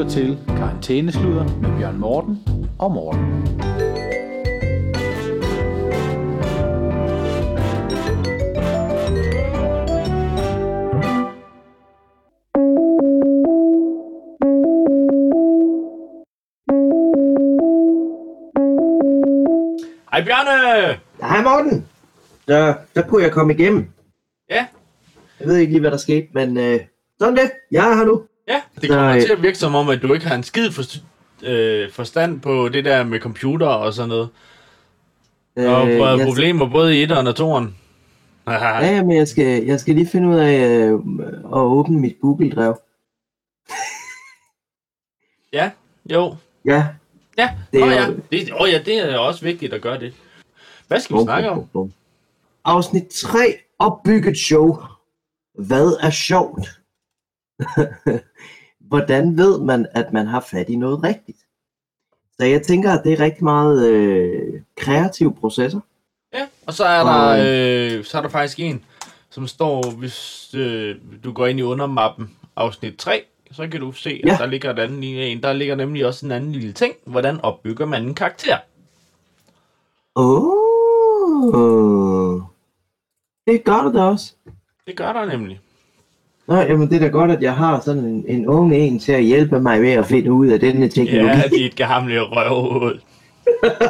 lytter til Karantænesluder med Bjørn Morten og Morten. Hej Bjarne! Hej Morten! Så, så kunne jeg komme igennem. Ja, Jeg ved ikke lige, hvad der skete, men øh, sådan det. Jeg er her nu. Ja. Det Så, kommer øh, til at virke som om, at du ikke har en skid for, øh, forstand på det der med computer og sådan noget. Og øh, jeg, problemer både i 1'eren og 2'eren. ja, men jeg skal, jeg skal lige finde ud af øh, at åbne mit Google-drev. ja, jo. Ja. Ja, Det er oh, ja. jo- Det, oh, ja, det er også vigtigt at gøre det. Hvad skal vi snakke om? bum. Afsnit 3. Opbygget show. Hvad er sjovt? Hvordan ved man, at man har fat i noget rigtigt? Så jeg tænker, at det er rigtig meget øh, kreative processer. Ja, og så er Og- der, øh, så er der faktisk en, som står, hvis øh, du går ind i undermappen afsnit 3, så kan du se, at Ja. der ligger en anden lille en. Der ligger nemlig også en anden lille ting. Hvordan opbygger man en karakter? Åh. Det gør det da også. Det gør der nemlig. Nå, jamen det er da godt, at jeg har sådan en, en ung en til at hjælpe mig med at finde ud af denne teknologi. Ja, dit gamle røvhul.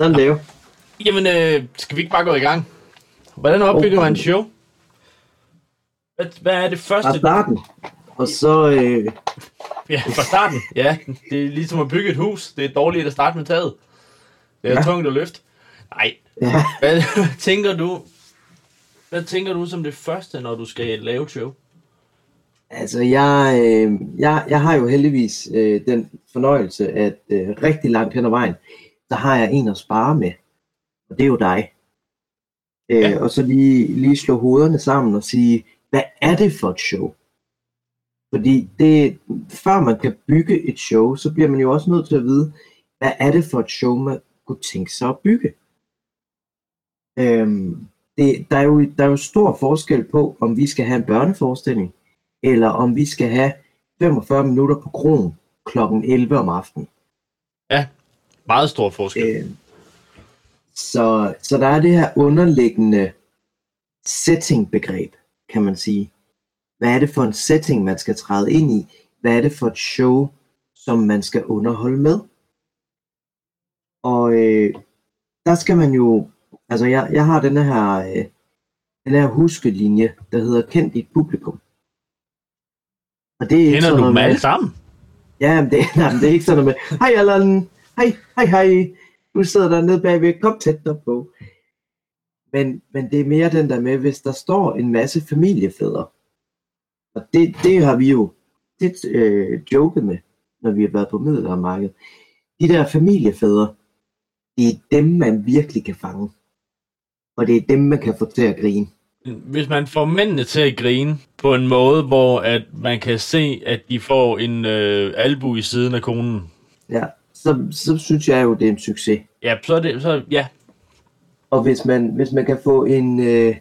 Sådan det er jo. Jamen, øh, skal vi ikke bare gå i gang? Hvordan opbygger man en show? Hvad, hvad er det Fra første? starten. Og så, øh, Ja, fra starten. Ja, det er ligesom at bygge et hus. Det er dårligt at starte med taget. Det er. Ja. tungt at løfte. Nej, ja, Hvad tænker du, hvad tænker du som det første, når du skal lave et show? altså jeg, øh, jeg, jeg har jo heldigvis øh, den fornøjelse, at øh, rigtig langt hen ad vejen, der har jeg en at spare med. Og det er jo dig. Øh, Ja. Og så lige, lige slå hovederne sammen og sige, hvad er det for et show? Fordi det, før man kan bygge et show, så bliver man jo også nødt til at vide, hvad er det for et show, man kunne tænke sig at bygge? Øhm, det, der, er jo, der er jo stor forskel på, om vi skal have en børneforestilling, eller om vi skal have 45 minutter på kronen kl. 11 om aftenen. Meget stor forskel. Øh, så, så der er det her underliggende setting-begreb, kan man sige. Hvad er det for en setting, man skal træde ind i? Hvad er det for et show, som man skal underholde med? Og øh, der skal man jo, altså jeg, jeg har den her, øh, den her huskelinje, der hedder Kend dit publikum. Og det er ikke Kender sådan du dem med- alle sammen? Ja, men det, nej, men det er ikke sådan noget med, hej Allan, hej, hej, hej, du sidder der nede bagved, kom tæt på. Men, men det er mere den der med, hvis der står en masse familiefædre, og det, det har vi jo tit øh, joket med, når vi har været på middelaldermarkedet. De der familiefædre, det er dem, man virkelig kan fange. Og det er dem, man kan få til at grine. Hvis man får mændene til at grine på en måde, hvor at man kan se, at de får en øh, albu i siden af konen, Ja, så, så synes jeg jo, det er en succes. ja, så er det, så, ja, Og hvis man, hvis man kan få en, øh,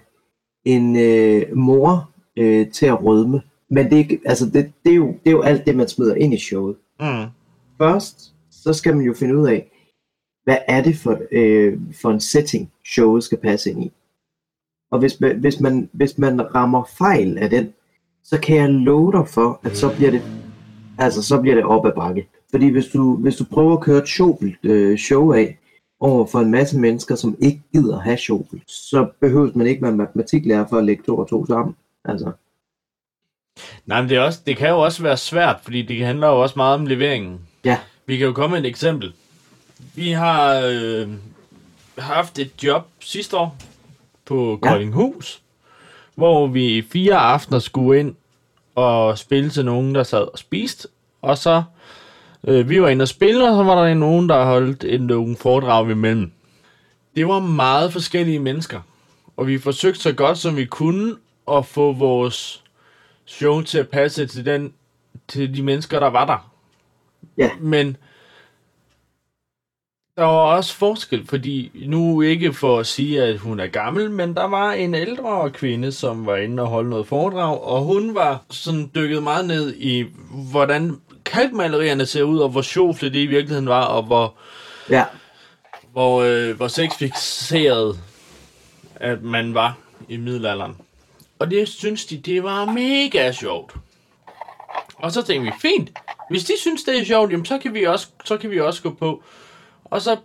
en øh, mor øh, til at rødme, men det, er altså det, det, er jo, det er jo alt det, man smider ind i showet. mm, Først, så skal man jo finde ud af, hvad er det for, øh, for en setting, showet skal passe ind i. Og hvis man, hvis, man, hvis man rammer fejl af den, så kan jeg love dig for, at så bliver det, altså, så bliver det op ad bakke. Fordi hvis du, hvis du prøver at køre et sjovt øh, show af, over for en masse mennesker, som ikke gider have sjovt, så behøver man ikke være matematiklærer for at lægge to og to sammen. Altså, Nej, men det, er også, det kan jo også være svært, fordi det handler jo også meget om leveringen. ja, Vi kan jo komme med et eksempel. Vi har øh, haft et job sidste år på Ja. Koldinghus, hvor vi fire aftener skulle ind og spille til nogen, der sad og spiste. Og så, øh, vi var inde og spille, og så var der nogen, der holdt en, nogle foredrag imellem. Det var meget forskellige mennesker, og vi forsøgte så godt som vi kunne at få vores show til at passe til, den, til de mennesker, der var der. ja, Men Der var også forskel, fordi nu ikke for at sige, at hun er gammel, men der var en ældre kvinde, som var inde og holde noget foredrag, og hun var sådan dykket meget ned i, hvordan kalkmalerierne ser ud, og hvor sjovt det i virkeligheden var, og hvor, Ja, hvor, øh, hvor sexfixeret at man var i middelalderen. Og det synes de, det var mega sjovt. Og så tænkte vi, fint, hvis de synes, det er sjovt, jamen, så, kan vi også, så kan vi også gå på. Og så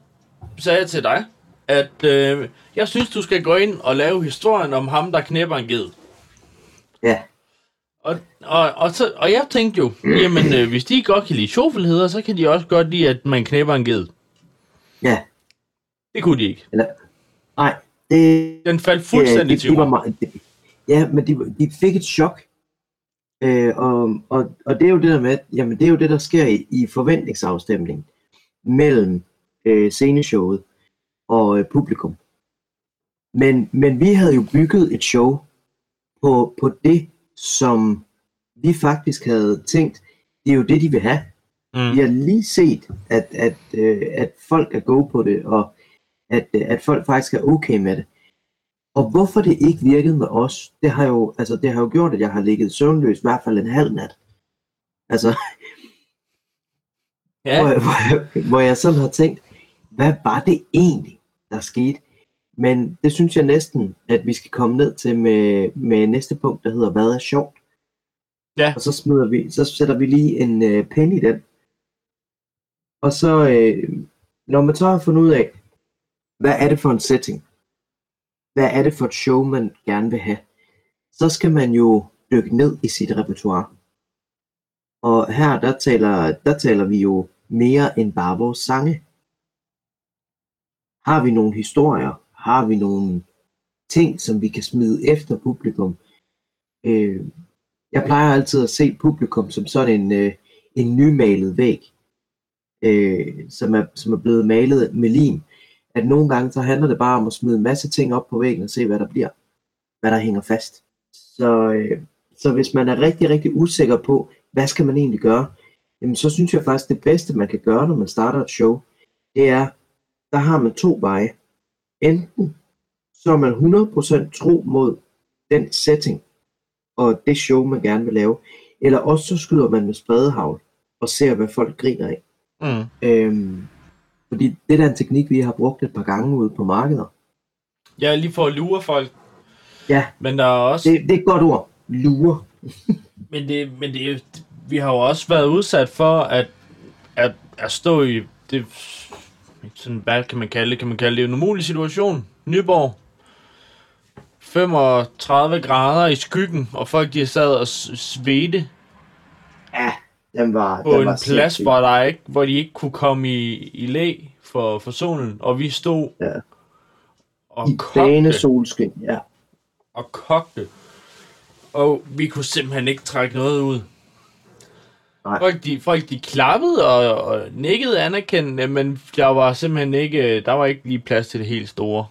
sagde jeg til dig, at øh, jeg synes, du skal gå ind og lave historien om ham, der knæpper en ged. ja, Og, og, og, så, og jeg tænkte jo, jamen øh, hvis de godt kan lide sjovfuldheder, så kan de også godt lide, at man knæpper en ged. ja. Det kunne de ikke. Eller, nej, det, Den faldt fuldstændig ja, de, til de Ja, men de, de fik et chok. Øh, og, og, og det er jo det der med, jamen det er jo det, der sker i, i forventningsafstemningen mellem øh, sceneshowet og øh, publikum. Men, men vi havde jo bygget et show på, på det, som vi faktisk havde tænkt, det er jo det, de vil have. Mm. Vi har lige set, at, at, øh, at folk er gode på det, og at, øh, at folk faktisk er okay med det. Og hvorfor det ikke virkede med os, det har jo, altså, det har jo gjort, at jeg har ligget søvnløs i hvert fald en halv nat. Altså, Ja, hvor, jeg, hvor, jeg, hvor jeg sådan har tænkt, hvad var det egentlig, der skete? Men det synes jeg næsten, at vi skal komme ned til med, med næste punkt, der hedder, hvad er sjovt? Ja. Og så smider vi, så sætter vi lige en øh, pen i den. Og så, øh, når man så har fundet ud af, hvad er det for en setting? Hvad er det for et show, man gerne vil have? Så skal man jo dykke ned i sit repertoire. Og her, der taler, der taler vi jo mere end bare vores sange. Har vi nogle historier? Har vi nogle ting, som vi kan smide efter publikum? Øh, jeg plejer altid at se publikum som sådan en, øh, en nymalet væg, øh, som, er, som er blevet malet med lim. At nogle gange så handler det bare om at smide en masse ting op på væggen og se, hvad der bliver. Hvad der hænger fast. Så, øh, så hvis man er rigtig, rigtig usikker på, hvad skal man egentlig gøre, jamen så synes jeg faktisk, det bedste, man kan gøre, når man starter et show, det er, der har man to veje. Enten så er man 100% tro mod den setting, og det show, man gerne vil lave, eller også så skyder man med spredehavl, og ser, hvad folk griner af. mm. Øhm, fordi det er da en teknik, vi har brugt et par gange ude på markeder. Er lige for at lure folk. Ja. Men der er også... Det, det er et godt ord. Lure. Men, det, men det, er vi har jo også været udsat for at, at, at stå i det, sådan, hvad kan man kalde det? Kan man kalde det en umulig situation? Nyborg. 35 grader i skyggen, og folk de sad og svedte Ja, den var, på den en var plads, sindssyg. hvor, der ikke, hvor de ikke kunne komme i, i læ for, for solen. Og vi stod Ja. og I kogte bane solskin, ja. og kogte. Og vi kunne simpelthen ikke trække noget ud. Nej. Folk de, folk de klappede og, og nikkede anerkendende, men der var simpelthen ikke, der var ikke lige plads til det helt store.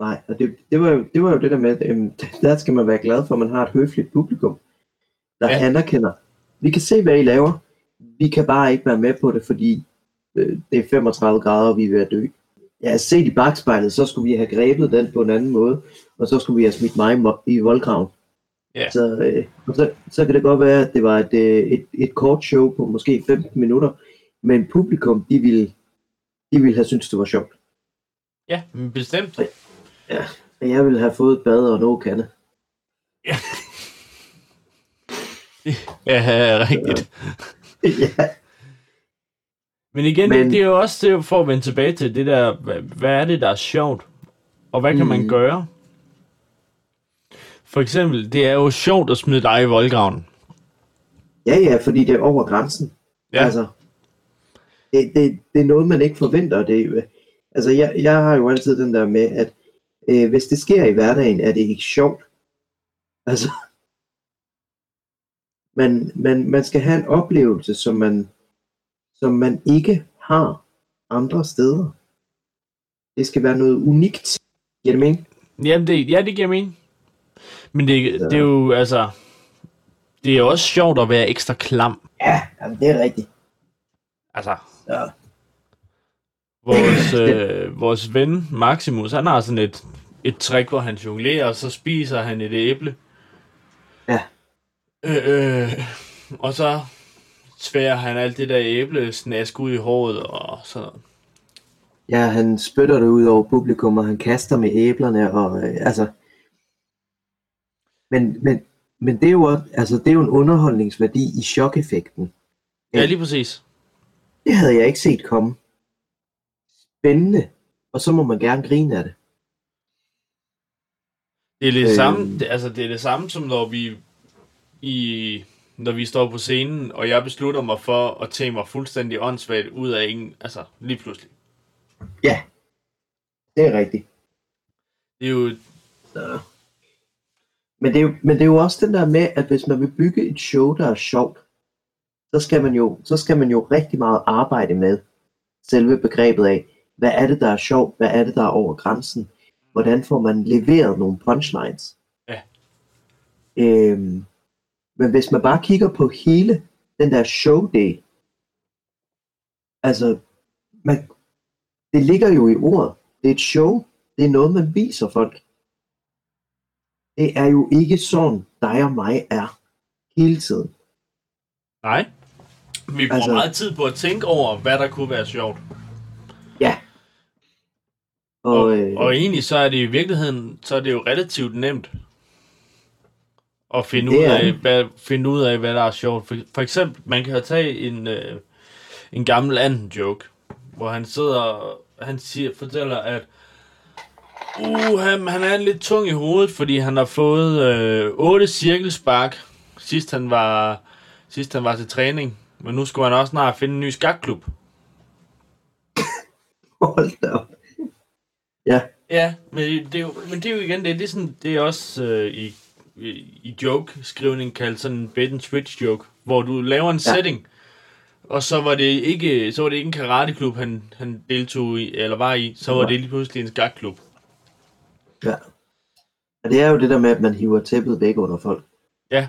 Nej, og det, det, var jo, det var jo det der med, at øhm, der skal man være glad for, at man har et høfligt publikum, der Ja. anerkender. Vi kan se, hvad I laver. Vi kan bare ikke være med på det, fordi øh, det er 35 grader, og vi er ved at dø. Ja, set i bagspejlet, så skulle vi have grebet den på en anden måde, og så skulle vi have smidt mig i voldgraven. Ja. Så, øh, og så, så kan det godt være, at det var et, øh, et, et kort show på måske 15 minutter, men publikum, de ville, de ville have syntes, det var sjovt. Ja, bestemt. Og jeg ville have fået et bad og en åkande. Ja, rigtigt. ja. Men igen, Men- det er jo også det, for at vende tilbage til det der, hvad, hvad er det, der er sjovt? Og hvad kan Mm. man gøre? For eksempel, det er jo sjovt at smide dig i voldgraven. ja, ja, fordi det er over grænsen. Ja. Altså, det, det, det er noget, man ikke forventer. Det, altså, jeg, jeg har jo altid den der med, at øh, hvis det sker i hverdagen, er det ikke sjovt. Altså, man, man, man skal have en oplevelse, som man, som man ikke har andre steder. Det skal være noget unikt. Giver det mening? Jamen, det, ja, det giver mening. Men det, det er jo, altså... Det er jo også sjovt at være ekstra klam. Ja, jamen, det er rigtigt. Altså, Ja. Vores, øh, vores ven Maximus, han har sådan et, et trick, hvor han jonglerer, og så spiser han et æble. Ja. Øh, øh, og så sværer han alt det der æble snask ud i håret og sådan noget. Ja, han spytter det ud over publikum, og han kaster med æblerne, og øh, altså... Men, men, men det er jo altså, det er jo en underholdningsværdi i chok-effekten. Ja, lige præcis. Det havde jeg ikke set komme. Spændende. Og så må man gerne grine af det. Det er det Øh. samme, det, altså det er det samme som når vi i når vi står på scenen, og jeg beslutter mig for at tage mig fuldstændig åndssvagt ud af ingen, altså lige pludselig. Ja, det er rigtigt. Det er jo, Så. Men, det er jo, men det er jo også den der med, at hvis man vil bygge et show, der er sjovt, så skal man jo, så skal man jo rigtig meget arbejde med selve begrebet af, hvad er det, der er sjovt, hvad er det, der er over grænsen, hvordan får man leveret nogle punchlines. Ja. Øhm, men hvis man bare kigger på hele den der show-del, altså, man, det ligger jo i ordet. Det er et show. Det er noget, man viser folk. Det er jo ikke sådan, dig og mig er hele tiden. nej. Vi bruger Altså- meget tid på at tænke over, hvad der kunne være sjovt. Ja. Og, Og, øh, og egentlig så er det i virkeligheden, så er det jo relativt nemt at finde ud, af, hvad, finde ud af, hvad der er sjovt. For, for eksempel, man kan tage en, øh, en gammel anden joke, hvor han sidder og han siger, fortæller, at uh, han, han er lidt tung i hovedet, fordi han har fået øh, 8 cirkelspark, sidst han var sidst han var til træning. Men nu skulle han også snart finde en ny skakklub. hold da op. Ja, Ja, men det er jo, men det er jo igen, det er, det er, sådan, det er også øh, i, i, i joke-skrivning kaldt sådan en bait and switch joke, hvor du laver en Ja. setting, og så var det ikke, så var det ikke en karateklub, han, han deltog i, eller var i, så var det lige pludselig en skakklub. Ja. Og det er jo det der med, at man hiver tæppet væk under folk. Ja.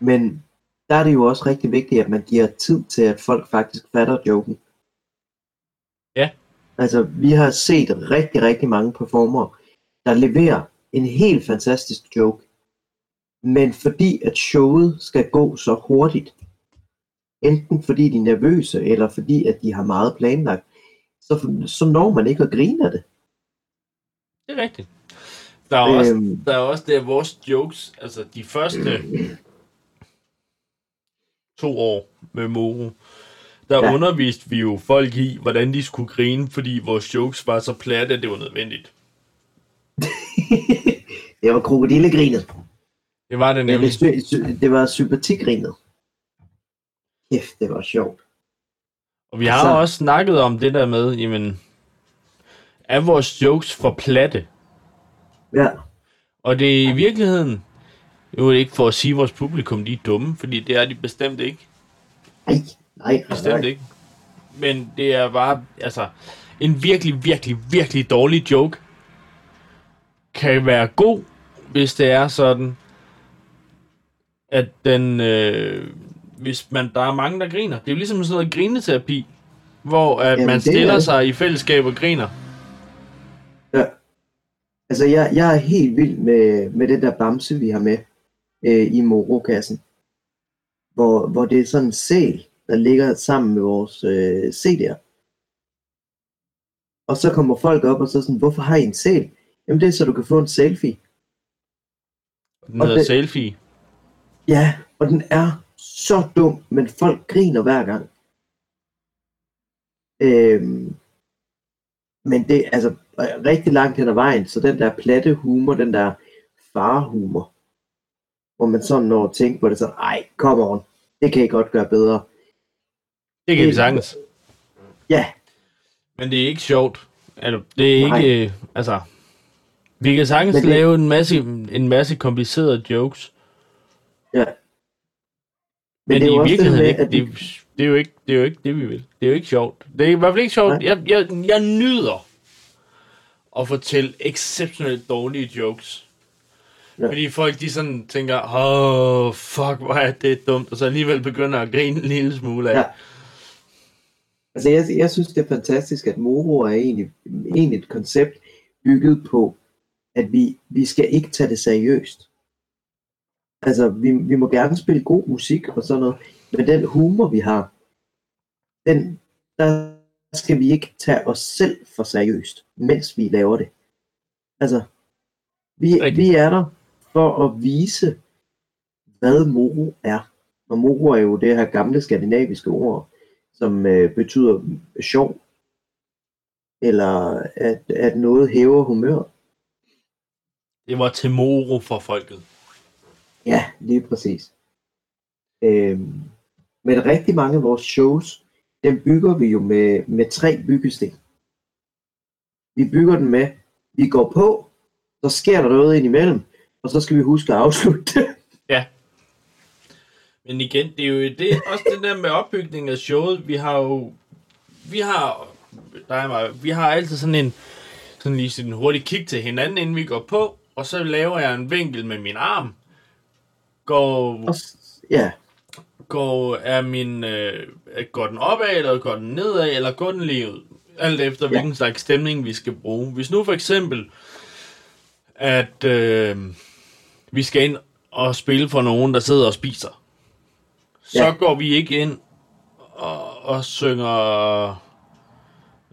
Men der er det jo også rigtig vigtigt, at man giver tid til, at folk faktisk fatter joken. Ja. Altså, vi har set rigtig, rigtig mange performere, der leverer en helt fantastisk joke. Men fordi at showet skal gå så hurtigt, enten fordi de er nervøse, eller fordi at de har meget planlagt, så, så når man ikke at grine af det. Det er rigtigt. Der er, også, Øhm. der er også det, at vores jokes, altså de første to år med Moro, der Ja. underviste vi jo folk i, hvordan de skulle grine, fordi vores jokes var så platte, at det var nødvendigt. det var krokodillegrinet. Det var det nemlig. det, sy- det var sympatigrinet. Kæft, det var sjovt. Og vi har Altså- også snakket om det der med, jamen, er vores jokes for platte? Ja, Og det er i virkeligheden, jo ikke for at sige, at vores publikum de er dumme, fordi det er de bestemt ikke. nej, nej, Bestemt nej. ikke. Men det er bare, altså, en virkelig, virkelig, virkelig dårlig joke kan være god, hvis det er sådan, at den, øh, hvis man, der er mange, der griner. Det er jo ligesom sådan noget grineterapi, hvor at Jamen, man det er stiller det. sig i fællesskab og griner. Ja. Altså, jeg, jeg er helt vild med, med det der bamse, vi har med øh, i Moro-kassen. Hvor, hvor det er sådan en sæl, der ligger sammen med vores øh, CD'er. Og så kommer folk op og så sådan, hvorfor har I en sæl? Jamen det er så du kan få en selfie. Den Og hedder selfie. Ja, og den er så dum, men folk griner hver gang. Øhm, men det er altså rigtig langt hen ad vejen, så den der platte humor, den der farehumor, hvor man sådan når at tænke på det, så ej, come on, det kan I godt gøre bedre. Det kan vi sagtens. Ja, Men det er ikke sjovt. Altså, det er Nej. ikke, øh, altså... Vi kan sagtens Men det- lave en masse, en masse komplicerede jokes, ja. men, det er i virkeligheden med, ikke, at det, det, er jo ikke, det er jo ikke det, vi vil. Det er jo ikke sjovt. Det er i hvert fald ikke sjovt. Jeg, jeg, jeg nyder at fortælle exceptionelt dårlige jokes. Ja. Fordi folk, de sådan tænker, åh, oh, fuck, hvor er det dumt, og så alligevel begynder at grine en lille smule af. Ja. Altså, jeg, jeg synes, det er fantastisk, at Moro er egentlig, egentlig et koncept bygget på, at vi, vi skal ikke tage det seriøst. Altså, vi, vi må gerne spille god musik og sådan noget, men den humor, vi har, den, der skal vi ikke tage os selv for seriøst, mens vi laver det. Altså, vi, vi er der for at vise, hvad moro er. Og moro er jo det her gamle skandinaviske ord, som øh, betyder sjov, eller at, at noget hæver humør. Det var til moro for folket. Ja, lige præcis. Øhm, men rigtig mange af vores shows, dem bygger vi jo med, med tre byggesten. Vi bygger den med, vi går på, så sker der noget ind imellem, og så skal vi huske at afslutte det. Ja. Men igen, det er jo det, også det der med opbygningen af showet. Vi har jo, vi har, dig og mig, vi har altid sådan en, sådan lige sådan en hurtig kig til hinanden, inden vi går på, og så laver jeg en vinkel med min arm. Går, Og, ja, går, er min, øh, går den opad, eller går den nedad, eller går den lige ud? Alt efter, Ja. hvilken slags stemning vi skal bruge. Hvis nu for eksempel, at øh, vi skal ind og spille for nogen, der sidder og spiser, så Ja. går vi ikke ind og, og synger,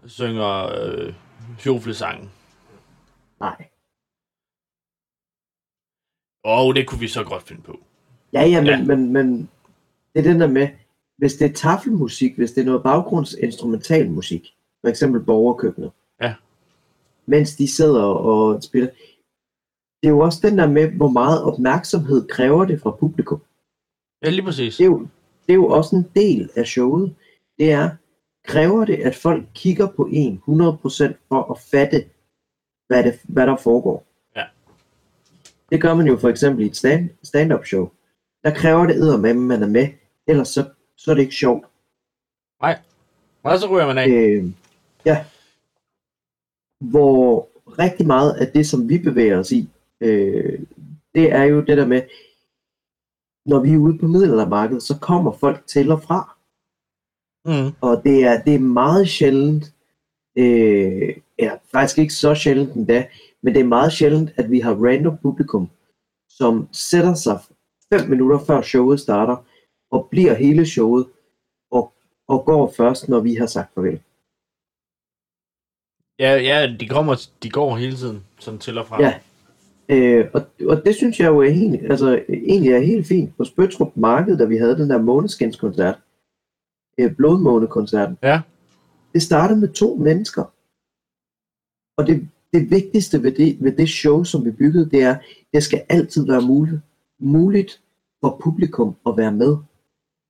synger øh, fjoflesangen. nej. Og det kunne vi så godt finde på. Ja, ja, men, Ja. ja. Men, men det er den der med, hvis det er tafelmusik, hvis det er noget baggrundsinstrumental musik, for eksempel borgerkøkkenet, Ja. mens de sidder og spiller, det er jo også den der med, hvor meget opmærksomhed kræver det fra publikum. Ja, lige præcis. Det er jo, det er jo også en del af showet. Det er, kræver det, at folk kigger på en 100% for at fatte, hvad, det, hvad der foregår. Ja. Det gør man jo for eksempel i et stand, stand-up show. Der kræver det eddermame, at man er med, ellers så, så er det ikke sjovt. Nej. Og så ryger man af. Øh, ja. Hvor rigtig meget af det, som vi bevæger os i, øh, det er jo det der med, når vi er ude på middelaldermarkedet, så kommer folk til og fra. Mm. Og det er, det er meget sjældent, øh, ja, faktisk ikke så sjældent endda, men det er meget sjældent, at vi har random publikum, som sætter sig fem minutter før showet starter, og bliver hele showet, og, og går først, når vi har sagt farvel. Ja, ja, de kommer, de går hele tiden, sådan til og fra. Ja. Øh, og, og det synes jeg jo er helt, altså, egentlig er helt fint. På Spøtrup Marked, da vi havde den der måneskinskoncert, øh, blodmånekoncerten, Ja. det startede med to mennesker. Og det, det vigtigste ved det, ved det show, som vi byggede, det er, det skal altid være muligt, muligt for publikum at være med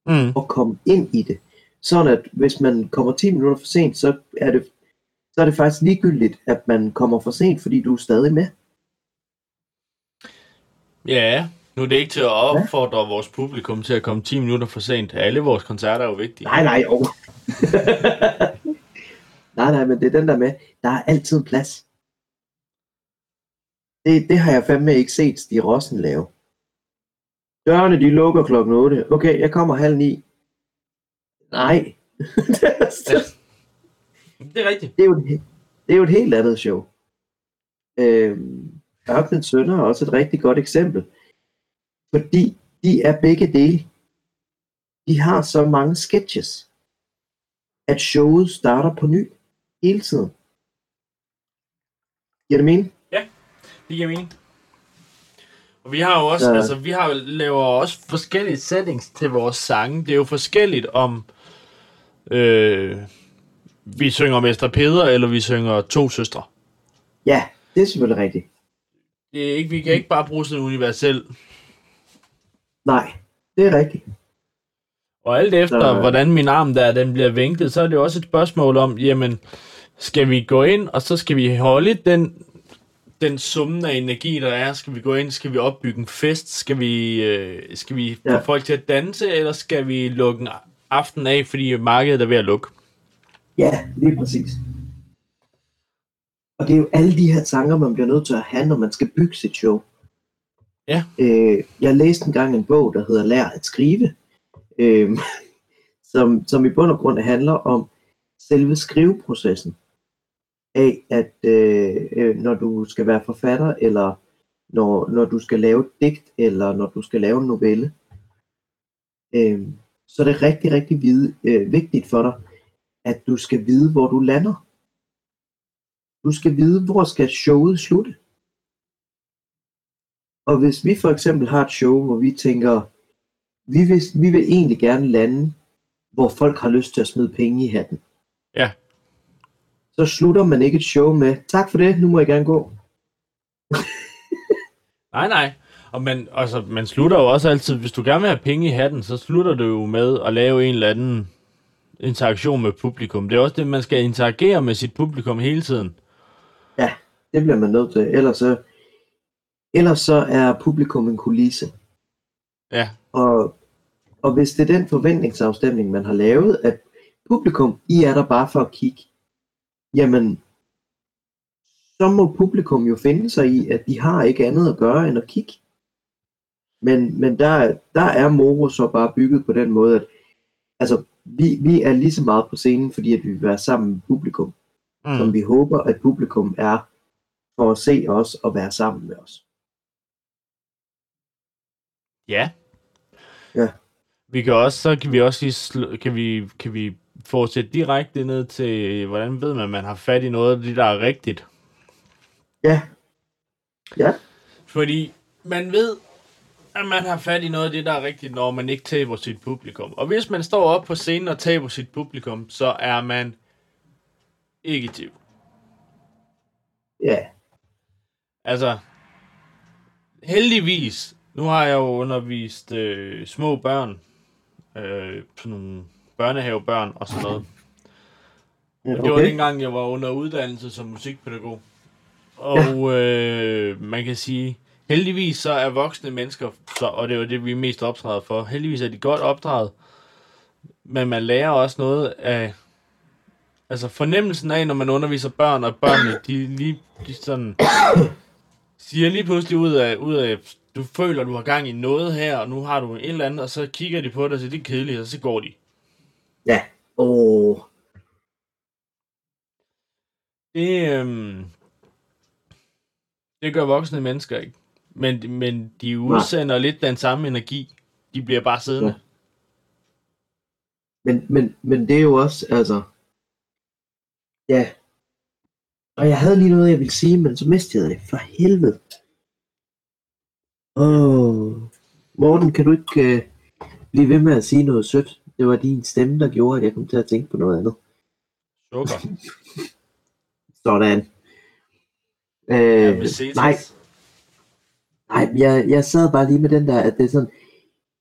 Mm. og komme ind i det. Sådan at hvis man kommer 10 minutter for sent, så er det, så er det faktisk ligegyldigt, at man kommer for sent, fordi du er stadig med. Ja, nu er det ikke til at opfordre ja. vores publikum til at komme 10 minutter for sent. Alle vores koncerter er jo vigtige. Nej, nej, jo. nej, nej, men det er den der med, der er altid plads. Det, det har jeg fandme ikke set Stig Rossen lave. Dørene, de lukker klokken 8. Okay, jeg kommer halv ni. Nej. Det er rigtigt. det, er jo et, det er jo et helt andet show. Øhm, Ørkenens Sønder er også et rigtig godt eksempel. Fordi de er begge dele. De har så mange sketches, at showet starter på ny hele tiden. Giver det mening? Det giver mening. Og vi har jo også, Ja. altså vi har laver også forskellige settings til vores sange. Det er jo forskelligt om øh, vi synger Mester Peder, eller vi synger To Søstre. Ja, det er selvfølgelig rigtigt. Det er ikke, vi kan ikke bare bruge sådan en universel. Nej, det er rigtigt. Og alt efter, Så- hvordan min arm der, den bliver vinklet, så er det jo også et spørgsmål om, jamen, skal vi gå ind, og så skal vi holde den, den summen af energi, der er? Skal vi gå ind, skal vi opbygge en fest? Skal vi, øh, skal vi få Ja. folk til at danse, eller skal vi lukke en aften af, fordi markedet er ved at lukke? Ja, lige præcis. Og det er jo alle de her tanker, man bliver nødt til at have, når man skal bygge sit show. Ja. Øh, jeg læste engang en bog, der hedder Lær at skrive, øh, som, som i bund og grund handler om, selve skriveprocessen af, at øh, øh, når du skal være forfatter, eller når, når du skal lave et digt, eller når du skal lave en novelle, øh, så er det rigtig, rigtig vide, øh, vigtigt for dig, at du skal vide, hvor du lander. Du skal vide, hvor skal showet slutte. Og hvis vi for eksempel har et show, hvor vi tænker, vi vil, vi vil egentlig gerne lande, hvor folk har lyst til at smide penge i hatten. Ja. Så slutter man ikke et show med, tak for det, nu må jeg gerne gå. Nej, nej. Og man, altså, man slutter jo også altid, hvis du gerne vil have penge i hatten, så slutter du jo med at lave en eller anden interaktion med publikum. Det er også det, man skal interagere med sit publikum hele tiden. Ja, det bliver man nødt til. Ellers så, ellers så er publikum en kulisse. Ja, Og, og hvis det er den forventningsafstemning, man har lavet, at publikum, I er der bare for at kigge, jamen, så må publikum jo finde sig i, at de har ikke andet at gøre end at kigge. Men, men der, der er Moro så bare bygget på den måde, at altså, vi, vi er lige så meget på scenen, fordi at vi vil være sammen med publikum, mm. som vi håber, at publikum er for at se os og være sammen med os. ja. Ja. Vi kan også, så kan vi også lige, kan vi, kan vi fortsætte direkte ned til, hvordan ved man, at man har fat i noget af det, der er rigtigt. Ja. Ja. Fordi man ved, at man har fat i noget af det, der er rigtigt, når man ikke taber sit publikum. Og hvis man står op på scenen og taber sit publikum, så er man ikke i tvivl. Ja. Altså, heldigvis, nu har jeg jo undervist øh, små børn, øh, sådan nogle børnehavebørn og sådan noget. Okay. Det var dengang, jeg var under uddannelse som musikpædagog. Og øh, man kan sige, heldigvis så er voksne mennesker, så, og det er jo det, vi er mest opdraget for, heldigvis er de godt opdraget, men man lærer også noget af, altså fornemmelsen af, når man underviser børn, og børnene, de lige de sådan, siger lige pludselig ud af, ud af, du føler, du har gang i noget her, og nu har du et eller andet, og så kigger de på dig og siger, det er kedeligt, og så går de. Ja. Åh. Det, øhm, det gør voksne mennesker ikke. Men, men de udsender lidt den samme energi. De bliver bare siddende. Ja. Men, men, men det er jo også, altså... Ja. Og jeg havde lige noget, jeg ville sige, men så mistede jeg det. For helvede. Åh. Morten, kan du ikke uh, blive ved med at sige noget sødt? Det var din stemme, der gjorde, at jeg kom til at tænke på noget andet. Sukker. Sådan. Øh, nej, nej jeg, jeg sad bare lige med den der, at det er sådan,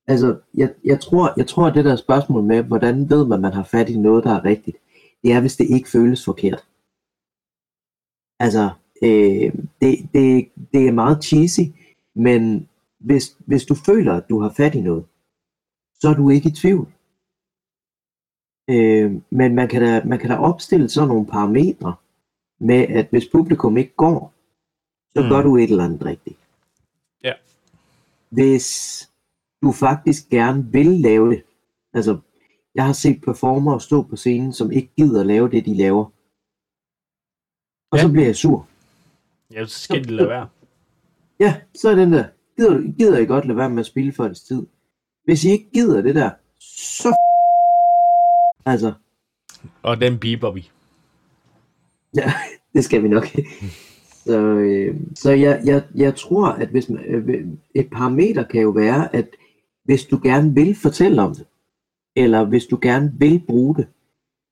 altså, jeg, jeg, tror, jeg tror, at det der spørgsmål med, hvordan ved man, man har fat i noget, der er rigtigt, det er, hvis det ikke føles forkert. Altså, øh, det, det, det er meget cheesy, men hvis, hvis du føler, at du har fat i noget, så er du ikke i tvivl. Øh, men man kan, da, man kan da opstille sådan nogle parametre, med at hvis publikum ikke går, så Mm. gør du et eller andet rigtigt. Ja. Hvis du faktisk gerne vil lave det, altså jeg har set performere stå på scenen, som ikke gider at lave det, de laver. Og Ja. så bliver jeg sur. Ja, så skal de lade være. Ja, så er den der, gider, gider I godt lade være med at spille folks tid? Hvis I ikke gider det der, så altså, Og den beeper vi. Ja, det skal vi nok. Så, øh, så jeg, jeg, jeg tror, at hvis man, øh, et parameter kan jo være, at hvis du gerne vil fortælle om det, eller hvis du gerne vil bruge det,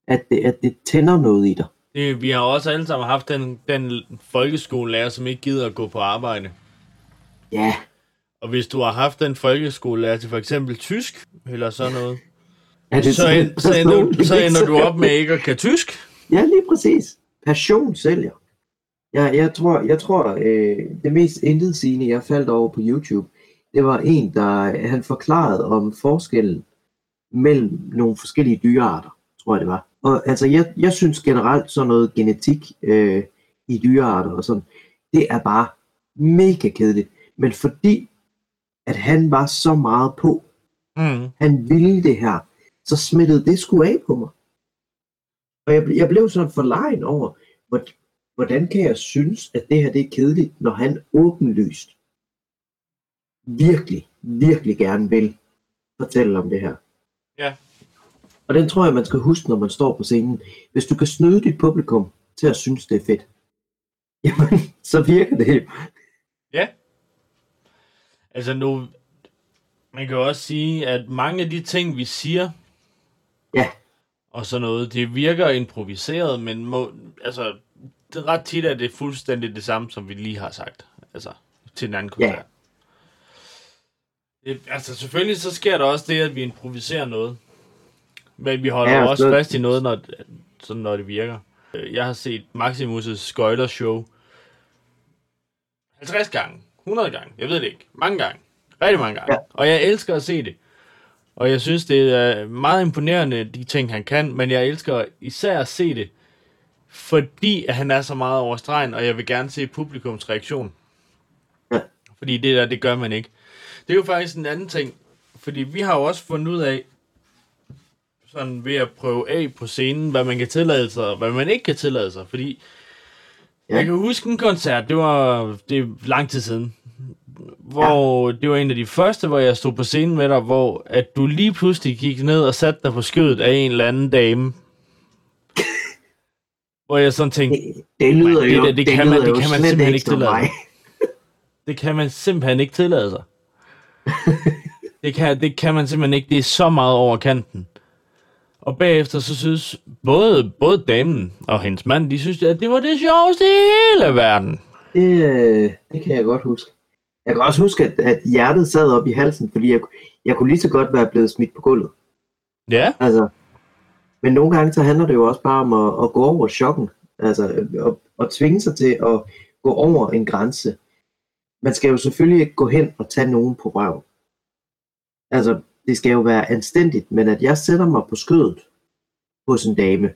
at det, at det tænder noget i dig. Det, vi har også alle sammen haft den, den folkeskolelærer, som ikke gider at gå på arbejde. Ja, Og hvis du har haft den folkeskolelærer til for eksempel tysk, eller sådan noget, er det så, en, så, ender, så ender du op med ikke at kan tysk. Ja, lige præcis. Passion sælger. Jeg, jeg tror, jeg tror øh, det mest intetsigende, jeg faldt over på YouTube, det var en, der han forklarede om forskellen mellem nogle forskellige dyrearter, tror jeg det var. Og altså, jeg, jeg synes generelt sådan noget genetik øh, i dyrearter og sådan, det er bare mega kedeligt. Men fordi, at han var så meget på, Mm. han ville det her, så smittede det sgu af på mig. Og jeg, jeg blev sådan forlegen over, hvor- hvordan kan jeg synes, at det her det er kedeligt, når han åbenlyst virkelig, virkelig gerne vil fortælle om det her. Ja. Og den tror jeg, man skal huske, når man står på scenen. Hvis du kan snyde dit publikum til at synes, det er fedt, jamen, så virker det. Ja. Altså nu, man kan jo også sige, at mange af de ting, vi siger, Ja. og sådan noget, det virker improviseret, men må, altså, det er ret tit, at det er fuldstændig det samme, som vi lige har sagt. Altså, til den anden Ja. koncert. Det, altså, selvfølgelig så sker der også det, at vi improviserer noget. Men vi holder Ja, ja, også så- fast i noget, når, sådan, når det virker. Jeg har set Maximus' Skøjler Show 50 gange, 100 gange, jeg ved det ikke, mange gange, rigtig mange gange. Ja. Ja. Og jeg elsker at se det. Og jeg synes, det er meget imponerende, de ting, han kan, men jeg elsker især at se det, fordi at han er så meget over stregen, og jeg vil gerne se publikums reaktion. Ja. Fordi det der, det gør man ikke. Det er jo faktisk en anden ting, fordi vi har jo også fundet ud af, sådan ved at prøve af på scenen, hvad man kan tillade sig, og hvad man ikke kan tillade sig, fordi Ja. jeg kan huske en koncert, det var, det er lang tid siden, hvor ja. det var en af de første, hvor jeg stod på scenen med dig, hvor at du lige pludselig gik ned og satte dig på skødet af en eller anden dame. hvor jeg sådan tænkte, Det, det lyder det jo, der, det kan man- det kan man simpelthen ikke tillade. mig. det kan man simpelthen ikke tillade sig. det, kan, det kan man simpelthen ikke. Det er så meget over kanten. Og bagefter så synes både, både damen og hendes mand, de synes, at det var det sjoveste i hele verden. Det, øh, det kan jeg godt huske. Jeg kan også huske, at, at hjertet sad op i halsen, fordi jeg, jeg kunne lige så godt være blevet smidt på gulvet. Ja, Altså, men nogle gange så handler det jo også bare om at, at gå over chokken. Altså, at, at tvinge sig til at gå over en grænse. Man skal jo selvfølgelig ikke gå hen og tage nogen på røv. Altså, det skal jo være anstændigt, men at jeg sætter mig på skødet hos en dame,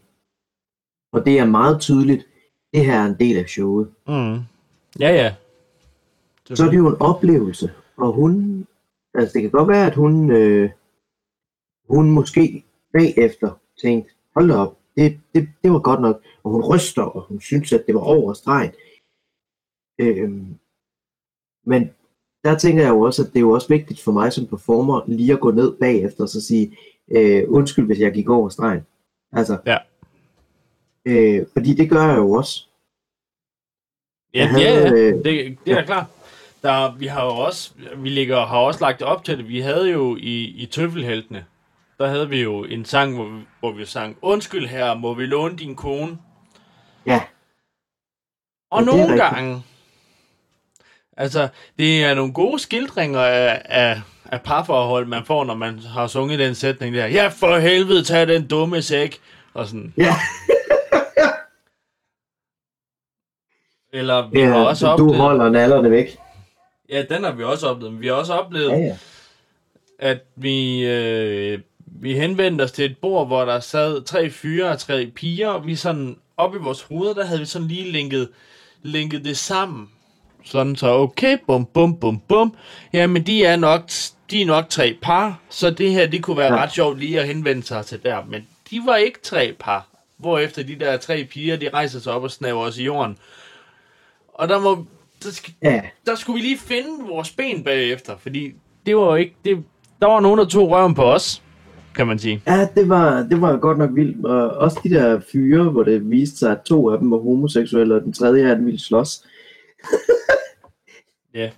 og det er meget tydeligt, det her er en del af showet. mm. ja, ja. Så er det jo en oplevelse. Og hun, altså det kan godt være, at hun, øh, hun måske bagefter tænkte, hold op, det, det, det var godt nok. Og hun ryster, og hun synes, at det var over stregen. Øhm, men der tænker jeg jo også, at det er jo også vigtigt for mig som performer, lige at gå ned bagefter og så sige, øh, undskyld, hvis jeg gik over stregen. Altså, Ja. øh, fordi det gør jeg jo også. Ja, Jeg havde, ja, ja. øh, Det, det er da klart. Der, vi har jo også, vi ligger, har også lagt op til det. Vi havde jo i, i Tøffelheltene, der havde vi jo en sang, hvor vi, hvor vi sang, undskyld her, må vi låne din kone? Ja, Og Ja, nogle gange, altså, det er nogle gode skildringer af, af, af parforhold, man får, når man har sunget den sætning der. Ja, for helvede, tag den dumme sæk. Og sådan. ja. Eller vi ja har også du oplevet, holder nallerne væk. Ja, den har vi også oplevet, men vi har også oplevet, Ja, ja. at vi, øh, vi henvendte os til et bord, hvor der sad tre fyre og tre piger, og vi sådan, op i vores hoveder, der havde vi sådan lige linket, linket det sammen. Sådan så, okay, bum, bum, bum, bum. Jamen, de er nok, de er nok tre par, så det her, det kunne være Ja. ja. ret sjovt lige at henvende sig til der. Men de var ikke tre par. Hvorefter de der tre piger, de rejser sig op og snaver os i jorden. Og der må, der, skal, ja. der skulle vi lige finde vores ben bagefter, fordi det var jo ikke, det, der var nogen, der tog røven på os, kan man sige. Ja, det var, det var godt nok vildt. Og også de der fyre, hvor det viste sig, at to af dem var homoseksuelle, og den tredje af dem ville slås. Ja.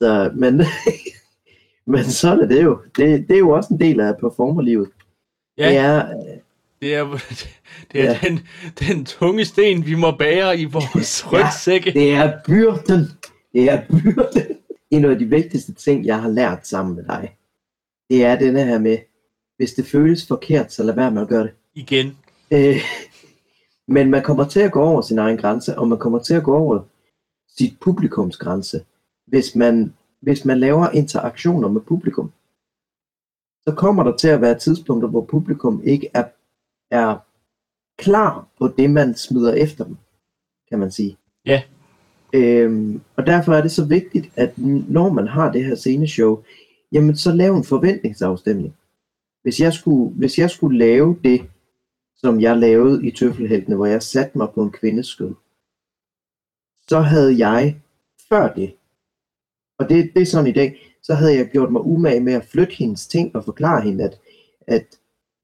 Så, men, men sådan er det jo. Det, det er jo også en del af performerlivet. Ja, Det er, det er, det er Ja. den, den tunge sten, vi må bære i vores Ja, rygsække. det er byrden. Det er byrden. En af de vigtigste ting, jeg har lært sammen med dig, det er denne her med, hvis det føles forkert, så lad være med at gøre det. Igen. Øh, men man kommer til at gå over sin egen grænse, og man kommer til at gå over sit publikums grænse, hvis man, hvis man laver interaktioner med publikum. Så kommer der til at være tidspunkter, hvor publikum ikke er, er klar på det, man smider efter dem, kan man sige. Ja. Øhm, og derfor er det så vigtigt, at når man har det her sceneshow, jamen så lav en forventningsafstemning. Hvis jeg skulle, hvis jeg skulle lave det, som jeg lavede i Tøffelheltene, hvor jeg satte mig på en kvindes skød, så havde jeg før det, og det, det er sådan i dag, så havde jeg gjort mig umage med at flytte hendes ting og forklare hende, at, at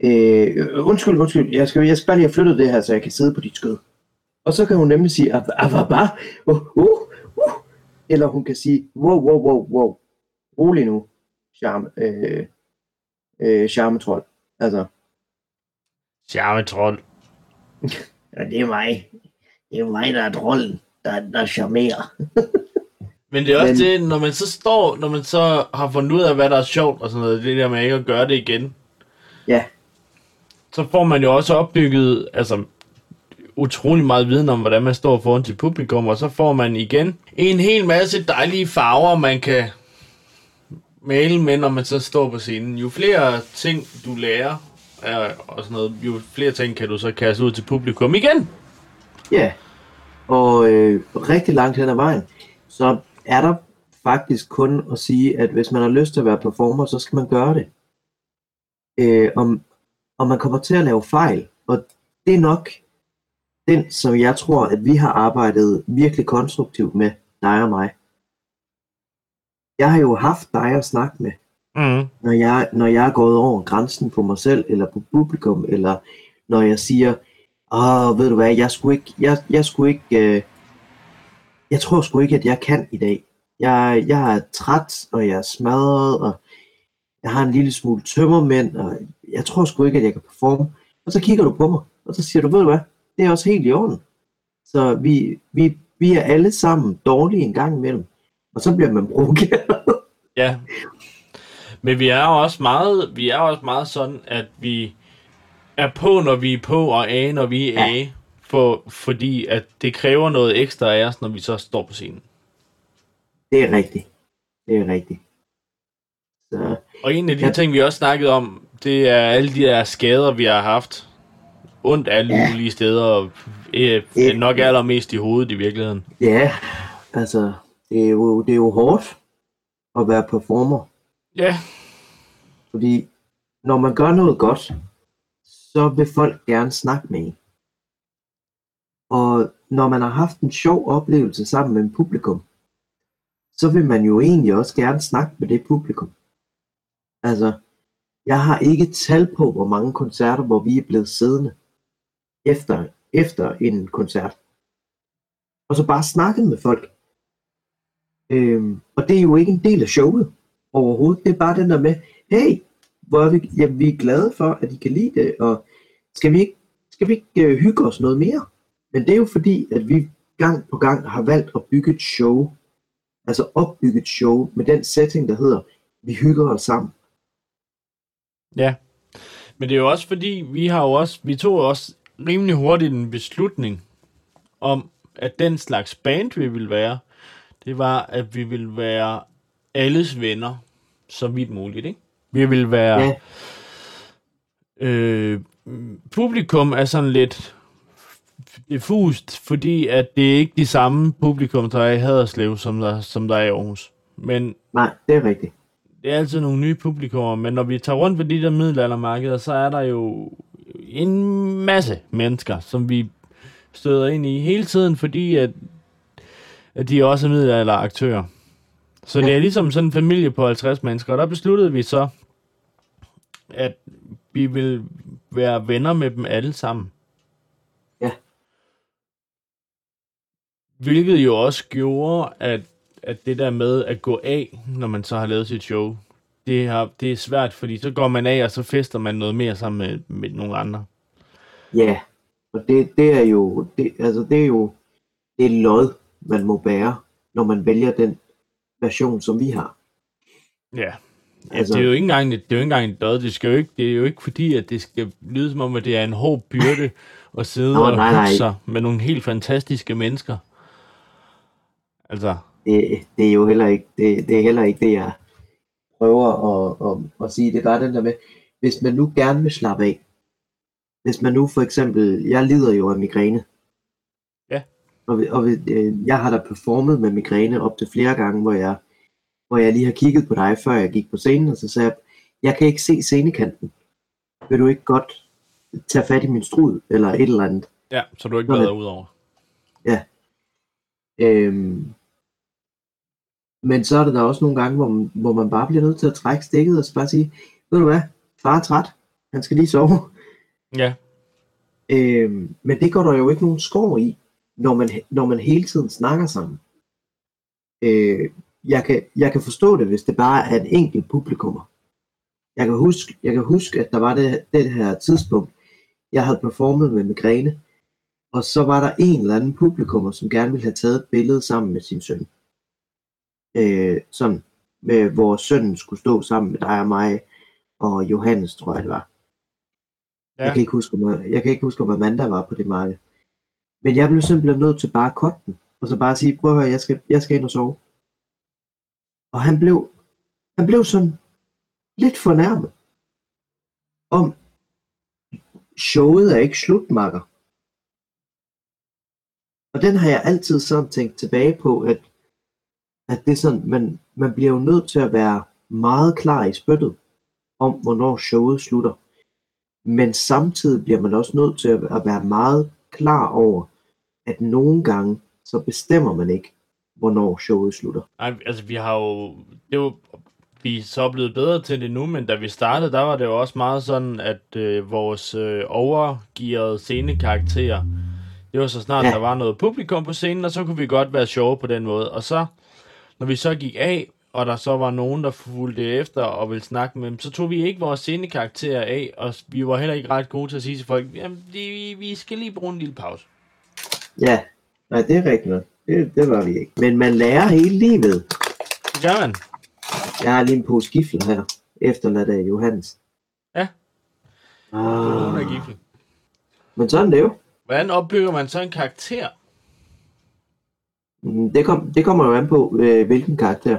øh, undskyld, undskyld, jeg skal, jeg skal bare lige have flyttet det her, så jeg kan sidde på dit skød. Og så kan hun nemlig sige, avaba, uh, uh, uh. Eller hun kan sige, wow, wow, wow, wow. Rolig nu, charme, øh, øh, charmetrol. Altså, Charmetrol. ja, det er mig. Det er mig, der er trolden, der, der charmerer. Men det er også Men- det, når man så står, når man så har fundet ud af, hvad der er sjovt og sådan noget, det der med ikke at gøre det igen, Ja, så får man jo også opbygget, altså utrolig meget viden om, hvordan man står foran til publikum, og så får man igen en hel masse dejlige farver, man kan male med, når man så står på scenen. Jo flere ting, du lærer, er, og sådan noget, jo flere ting kan du så kaste ud til publikum igen. ja. Og øh, rigtig langt hen ad vejen, så er der faktisk kun at sige, at hvis man har lyst til at være performer, så skal man gøre det. Øh, om, og man kommer til at lave fejl, og det er nok den, som jeg tror, at vi har arbejdet virkelig konstruktivt med, dig og mig. Jeg har jo haft dig at snakke med, Mm. når jeg, når jeg er gået over grænsen på mig selv, eller på publikum, eller når jeg siger, åh, ved du hvad, jeg skulle ikke, jeg, jeg skulle ikke, øh, jeg tror sgu ikke, at jeg kan i dag. Jeg, jeg er træt, og jeg er smadret, og jeg har en lille smule tømmermænd, og jeg tror sgu ikke, at jeg kan performe. Og så kigger du på mig, og så siger du, ved du hvad, det er også helt i orden. Så vi, vi, vi er alle sammen dårlige en gang imellem. Og så bliver man provokeret. Ja. Men vi er jo også meget, vi er også meget sådan, at vi er på, når vi er på, og af, når vi er af. For, fordi at det kræver noget ekstra af os, når vi så står på scenen. Det er rigtigt. Det er rigtigt. Så, Og en af de ja. ting, vi også snakkede om, det er alle de der skader, vi har haft. Ondt alle Ja. mulige steder, og øh, Ja. nok allermest i hovedet i virkeligheden. ja, altså, det er, jo, det er jo hårdt at være performer. Ja, Fordi når man gør noget godt, så vil folk gerne snakke med en. Og når man har haft en sjov oplevelse sammen med en publikum, så vil man jo egentlig også gerne snakke med det publikum. Altså, jeg har ikke tal på, hvor mange koncerter, hvor vi er blevet siddende efter, efter en koncert. Og så bare snakket med folk. Øhm, og det er jo ikke en del af showet overhovedet. Det er bare den der med, hey, hvor er vi, jamen, vi er glade for, at I kan lide det, og skal vi ikke, skal vi ikke øh, hygge os noget mere? Men det er jo fordi, at vi gang på gang har valgt at bygge et show, altså opbygge et show med den setting, der hedder, vi hygger os sammen ja. Men det er jo også fordi, vi har jo også, vi tog også rimelig hurtigt en beslutning om, at den slags band, vi vil være, det var, at vi vil være alles venner, så vidt muligt, ikke? Vi vil være... Ja. Øh, publikum er sådan lidt diffust, fordi at det er ikke de samme publikum, der er i Haderslev, som der, som der er i Aarhus. Men Nej, det er rigtigt. Det er altid nogle nye publikummer, men når vi tager rundt på de der middelaldermarkeder, så er der jo en masse mennesker, som vi støder ind i hele tiden, fordi at, at de også er middelalderaktører. Så det er ligesom sådan en familie på 50 mennesker, og der besluttede vi så, at vi vil være venner med dem alle sammen. Ja. Hvilket jo også gjorde, at, at det der med at gå af, når man så har lavet sit show, det, har, det er svært, fordi så går man af, og så fester man noget mere sammen med, med nogle andre. Ja, og det, det er jo, det, altså det er jo, det er lod, man må bære, når man vælger den version, som vi har. Ja. Altså, Altså- det er jo ikke engang, det er jo ikke engang en død. Det, skal jo ikke, det er jo ikke fordi, at det skal lyde som om, at det er en hård byrde at sidde Nå, og nej, hygge nej. sig med nogle helt fantastiske mennesker. Altså, det, det er jo heller ikke det, det er heller ikke det, jeg prøver at, at, at sige. Det er bare den der med, hvis man nu gerne vil slappe af, hvis man nu for eksempel, jeg lider jo af migræne. Ja. Og, og øh, jeg har da performet med migræne op til flere gange, hvor jeg, hvor jeg lige har kigget på dig, før jeg gik på scenen, og så sagde jeg, jeg kan ikke se scenekanten. Vil du ikke godt tage fat i min strud, eller et eller andet. Ja, så du ikke været ud over. Øhm, men så er der da også nogle gange, hvor man, hvor man bare bliver nødt til at trække stikket og så bare sige, ved du hvad, far er træt, han skal lige sove. Ja, Øhm, men det går der jo ikke nogen skår i, når man, når man hele tiden snakker sammen. Øh, jeg, kan, jeg kan forstå det, hvis det bare er en enkelt publikummer. Jeg kan huske, jeg kan huske at der var det, det her tidspunkt, jeg havde performet med migræne, og så var der en eller anden publikummer, som gerne ville have taget et billede sammen med sin søn. Øh, sådan, med, hvor sønnen skulle stå sammen med dig og mig, og Johannes, tror jeg det var. Ja. Jeg kan ikke huske, om, jeg kan ikke huske, om Amanda var på det marked. Men jeg blev simpelthen nødt til bare at cutte den, og så bare sige, prøv at høre, jeg skal, jeg skal ind og sove. Og han blev, han blev sådan lidt fornærmet. Om showet er ikke slut, makker. Og den har jeg altid sådan tænkt tilbage på, at, at det er sådan, man, man bliver jo nødt til at være meget klar i spyttet om, hvornår showet slutter. Men samtidig bliver man også nødt til at være meget klar over, at nogle gange, så bestemmer man ikke, hvornår showet slutter. Nej, altså vi har jo... Det er jo vi er så blevet bedre til det nu, men da vi startede, der var det jo også meget sådan, at øh, vores øh, overgearede scenekarakterer, det var så snart, ja. der var noget publikum på scenen, og så kunne vi godt være sjove på den måde. Og så, når vi så gik af, og der så var nogen, der fulgte efter og ville snakke med dem, så tog vi ikke vores scenekarakterer af, og vi var heller ikke ret gode til at sige til folk, jamen, det, vi skal lige bruge en lille pause. Ja, nej, det er rigtigt. Det, det var vi ikke. Men man lærer hele livet. Det gør man. Jeg har lige en pose gifler her, efterladt af Johannes. Ja. Ah, er gifle. men sådan er det jo. Hvordan opbygger man så en karakter? Mm, Det, kom, det kommer jo an på, øh, hvilken karakter.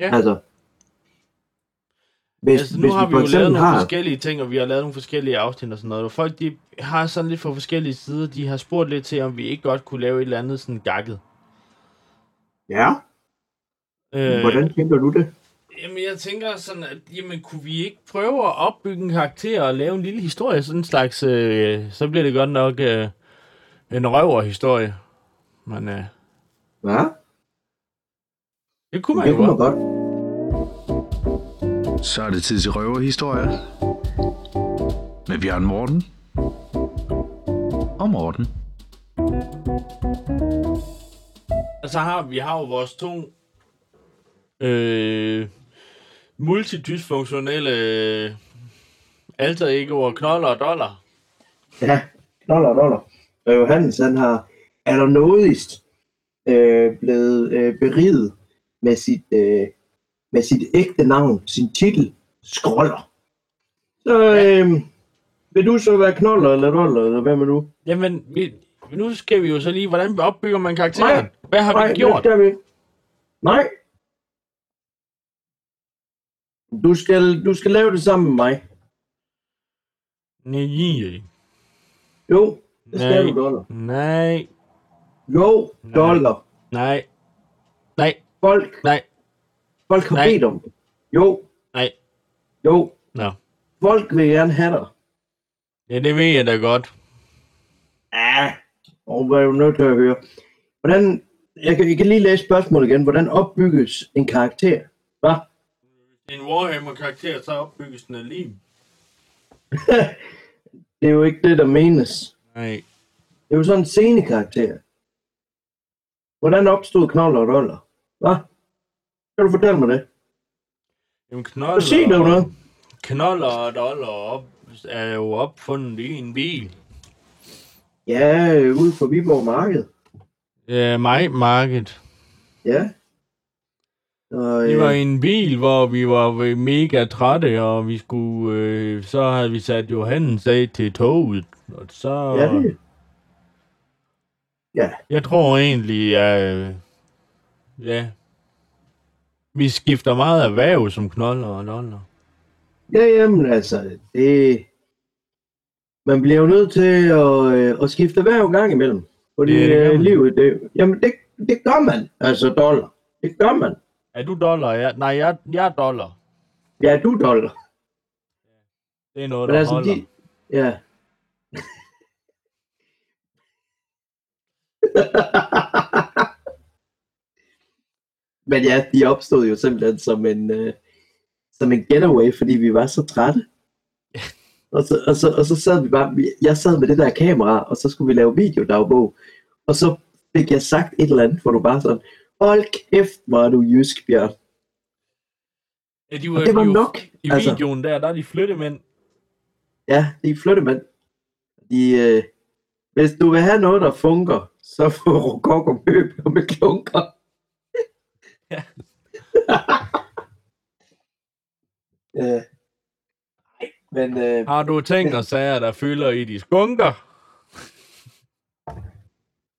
Ja. Altså, hvis, altså, nu hvis har vi vi for jo lavet nogle har... forskellige ting, og vi har lavet nogle forskellige afsnit og sådan noget. Og folk, de har sådan lidt fra forskellige sider. De har spurgt lidt til, om vi ikke godt kunne lave et eller andet sådan gakket. Ja, Øh, hvordan tænker du det? Jamen, jeg tænker sådan, at jamen, kunne vi ikke prøve at opbygge en karakter og lave en lille historie? Sådan en slags, øh, så bliver det godt nok øh, en røverhistorie. Men øh, Ja, det kunne man det jo kunne man godt. Så er det tid til røverhistorie. Med Bjørn Morten. Og Morten. Altså har vi har jo vores to øh, multidysfunktionelle øh, alter egoer, knoller og dollar. Ja, knoller, knoller. Og Johannes, han har allernådigst øh, blevet øh, beriget med sit, øh, med sit ægte navn, sin titel, Skroller. Så øh, vil du så være knoller eller doller, eller hvad med du? Jamen, vi, nu skal vi jo så lige, hvordan opbygger man karakteren? Nej. Hvad har Nej, vi gjort? skal vi. Nej. Du skal, du skal lave det sammen med mig. Nej. Jo, det skal Nej. du, dollar. Nej. Jo, dollar. Nej. Nej. Folk, Nej. folk har Nej. bedt om det. Jo, Nej. jo. Nå. Folk vil gerne have dig. Ja, det ved jeg da godt. Ja, og hvad er du nødt til at høre? Hvordan, jeg kan, jeg kan lige læse spørgsmålet igen. Hvordan opbygges en karakter? Hvad? En Warhammer-karakter, så opbygges den af lim. Det er jo ikke det, der menes. Nej. Det er jo sådan en scenekarakter. Hvordan opstod knoller og doller? Hvad? Kan du fortælle mig det? Jamen, knoller, Så sig dog noget. knoller og dollar op, er jo opfundet i en bil. Ja, ude for Viborg Marked. Ja, mig, market. Ja. Og, Vi var øh, en bil, hvor vi var mega trætte, og vi skulle, øh, så havde vi sat Johannes af til toget. Og så, ja, det, ja, jeg tror egentlig, at, øh, ja, vi skifter meget erhverv som knoller og doller. ja, jamen altså, det, man bliver jo nødt til at, øh, at skifte hver gang imellem. Fordi det gør øh, livet, det, jamen det, det gør man, altså dollar. Det gør man. Er du dollar? Ja, nej, jeg, jeg er dollar. Ja, du dollar. Det er noget, Men der altså, holder. de, ja. Men ja, de opstod jo simpelthen som en, uh, som en getaway, fordi vi var så trætte. Og så, og, så, og så sad vi bare, jeg sad med det der kamera, og så skulle vi lave videodagbog. Og så fik jeg sagt et eller andet, hvor du bare sådan, hold kæft, hvor er du jysk, Bjørn. Ja, de Og det var de nok. I altså. videoen der, der er de flyttemænd. Ja, de er flyttemænd. De, øh, hvis du vil have noget, der funker, så få rokoko møbler med klunker. Ja. øh, men øh, Har du ting og sager, der fylder i de skunker?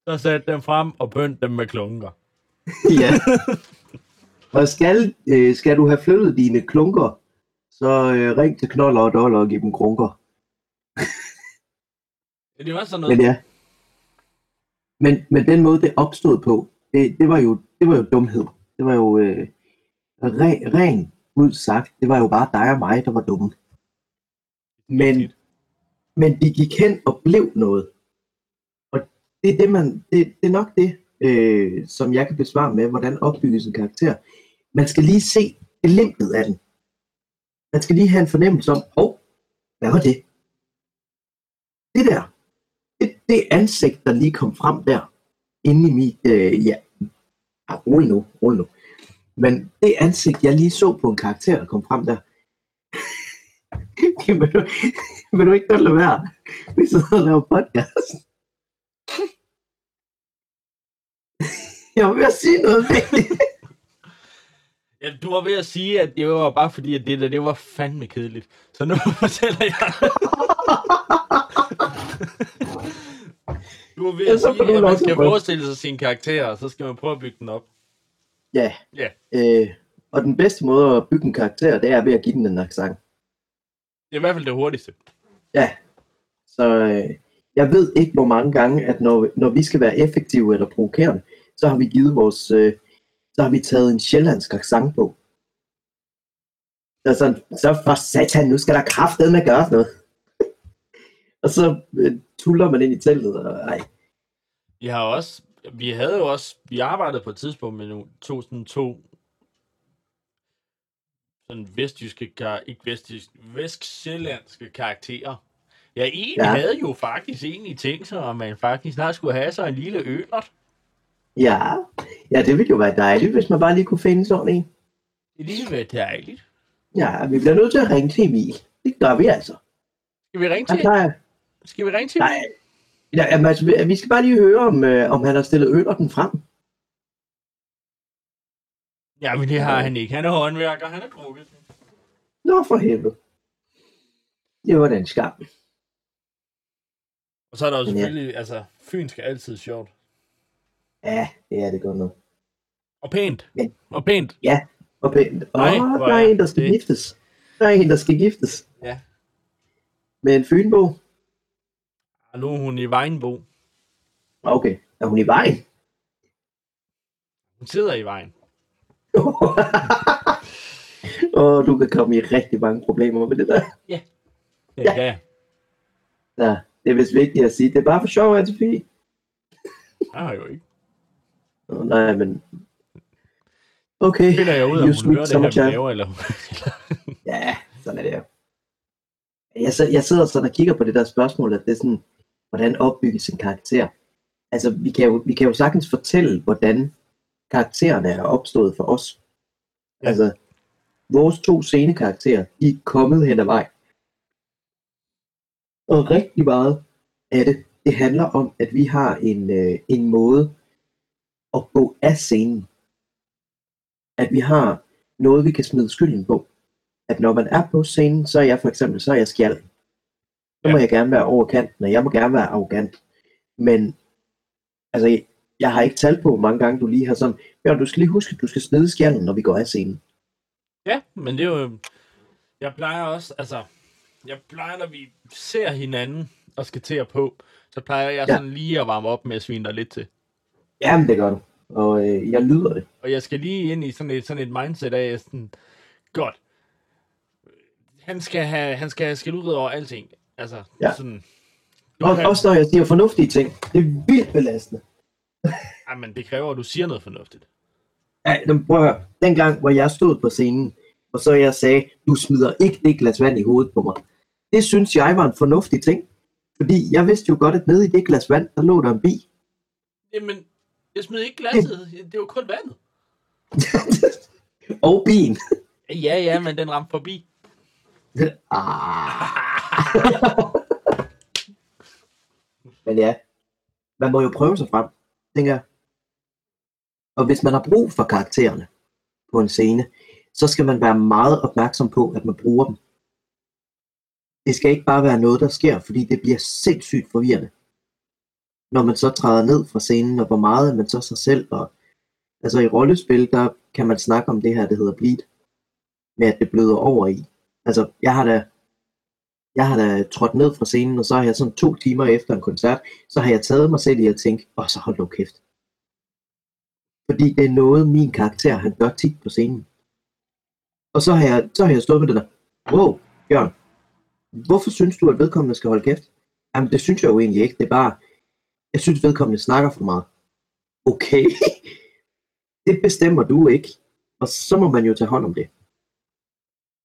Så sæt dem frem og pynt dem med klunker. ja. Og skal, øh, skal du have flyttet dine klunker, så øh, ring til Knoller og Dollar og giv dem krunker. Det var sådan noget. Men ja. Men, men den måde, det opstod på, det, det, var, jo, det var jo dumhed. Det var jo øh, re, ren ud sagt. Det var jo bare dig og mig, der var dumme. Men, men de gik hen og blev noget. Og det er, det, man, det, det er nok det, øh, som jeg kan besvare med, hvordan opbygges en karakter. Man skal lige se glimtet af den. Man skal lige have en fornemmelse om, åh, oh, hvad var det? Det der, det, ansigt, der lige kom frem der, inde i mit, øh, ja, ah, rolig nu, rolig nu. Men det ansigt, jeg lige så på en karakter, der kom frem der, det vil du, vil du ikke godt lade være? Vi sidder og laver podcast. Jeg var ved at sige noget vigtigt. Ja, du var ved at sige, at det var bare fordi, at det der, det var fandme kedeligt. Så nu fortæller jeg. Du var ved at sige, at man skal forestille sig sine karakterer, og så skal man prøve at bygge den op. Ja, Ja, øh, og den bedste måde at bygge en karakter, det er ved at give den en accent. det er i hvert fald det hurtigste. Ja, så øh, jeg ved ikke, hvor mange gange, at når, når vi skal være effektive eller provokerende, så har vi givet vores, øh, så har vi taget en sjællandsk accent på. Så, er sådan, så for satan, nu skal der kraftedeme gøres noget. Og så øh, tuller man ind i teltet, og ej, Vi har også, vi havde jo også, vi arbejdede på et tidspunkt med nogle to, sådan to sådan vestjyske, ikke vestjyske, vestsjællandske karakterer. Ja, en Ja. havde jo faktisk egentlig tænkt sig, om man faktisk snart skulle have sig en lille ølert. ja, ja, det ville jo være dejligt, hvis man bare lige kunne finde sådan en. Det ville være dejligt. Ja, vi bliver nødt til at ringe til Emil. Det gør vi altså. Skal vi ringe Han til? plejer, Skal vi ringe til? nej, ja, jamen, altså, vi- skal bare lige høre, om, øh, om han har stillet øllerten frem. Ja, men det har han ikke. Han er håndværker, han er drukket. Nå, for helvede. Det var den skam. Og så er der jo Men ja. selvfølgelig, altså, fynsk er altid sjovt. Ja, det er det godt nok. Og pænt. Men- Og pænt. Og pænt. Åh, Nej, oh, der er en, der skal det- giftes. Der er en, der skal giftes. Ja. Med en fynbo. Og nu er hun i Vejenbo. Okay, er hun i vejen? Hun sidder i vejen. Og du kan komme i rigtig mange problemer med det der. Ja. Ja. ja. Ja, det er vist vigtigt at sige. Det er bare for sjov, Anne-Sophie. Jeg har jo ikke. Nå, nej, men... Okay, Finder jeg ud, om you hun hører det her, vi laver, eller Ja, sådan er det jo. Jeg, jeg sidder sådan og kigger på det der spørgsmål, at det er sådan, hvordan opbygges en karakter? Altså, vi kan jo, vi kan jo sagtens fortælle, hvordan karaktererne er opstået for os. Ja. Altså, vores to scenekarakterer, de er kommet hen ad vej. Og rigtig meget af det, det handler om, at vi har en, øh, en måde at gå af scenen. At vi har noget, vi kan smide skylden på at når man er på scenen, så er jeg for eksempel, så er jeg skjald. Så må Ja. jeg gerne være over kanten, og jeg må gerne være arrogant. Men, altså, jeg, har ikke talt på, hvor mange gange du lige har sådan, ja, du skal lige huske, at du skal snide skjalden, når vi går af scenen. Ja, men det er jo... Jeg plejer også, altså... Jeg plejer, når vi ser hinanden og skal til at på, så plejer jeg Ja. sådan lige at varme op med at svine dig lidt til. Jamen, det gør du. Og øh, jeg lyder det. Og jeg skal lige ind i sådan et, sådan et mindset af sådan, godt, han skal have, han skal have skilt ud over alting. Altså, Ja. sådan, du Og, kan, også når jeg siger fornuftige ting. Det er vildt belastende. Ej, men det kræver, at du siger noget fornuftigt. Ja, den, prøv at høre. Dengang, hvor jeg stod på scenen, og så jeg sagde, du smider ikke det glas vand i hovedet på mig. Det synes jeg var en fornuftig ting. Fordi jeg vidste jo godt, at nede i det glas vand, der lå der en bi. Jamen, jeg smed ikke glasset. Det var kun vandet. og bien. Ja, ja, men den ramte forbi. ah. Men ja, man må jo prøve sig frem, tænker jeg. Og hvis man har brug for karaktererne på en scene, så skal man være meget opmærksom på, at man bruger dem. Det skal ikke bare være noget, der sker, fordi det bliver sindssygt forvirrende. Når man så træder ned fra scenen, og hvor meget man så sig selv. Og, altså i rollespil, der kan man snakke om det her, det hedder bleed. Med at det bløder over i. Altså, jeg har da, jeg har da trådt ned fra scenen, og så har jeg sådan to timer efter en koncert, så har jeg taget mig selv i at tænke, og så hold nu kæft. Fordi det er noget, min karakter, han gør tit på scenen. Og så har jeg, så har jeg stået med det der, wow, Bjørn, hvorfor synes du, at vedkommende skal holde kæft? Jamen, det synes jeg jo egentlig ikke. Det er bare, jeg synes, vedkommende snakker for meget. Okay, det bestemmer du ikke. Og så må man jo tage hånd om det.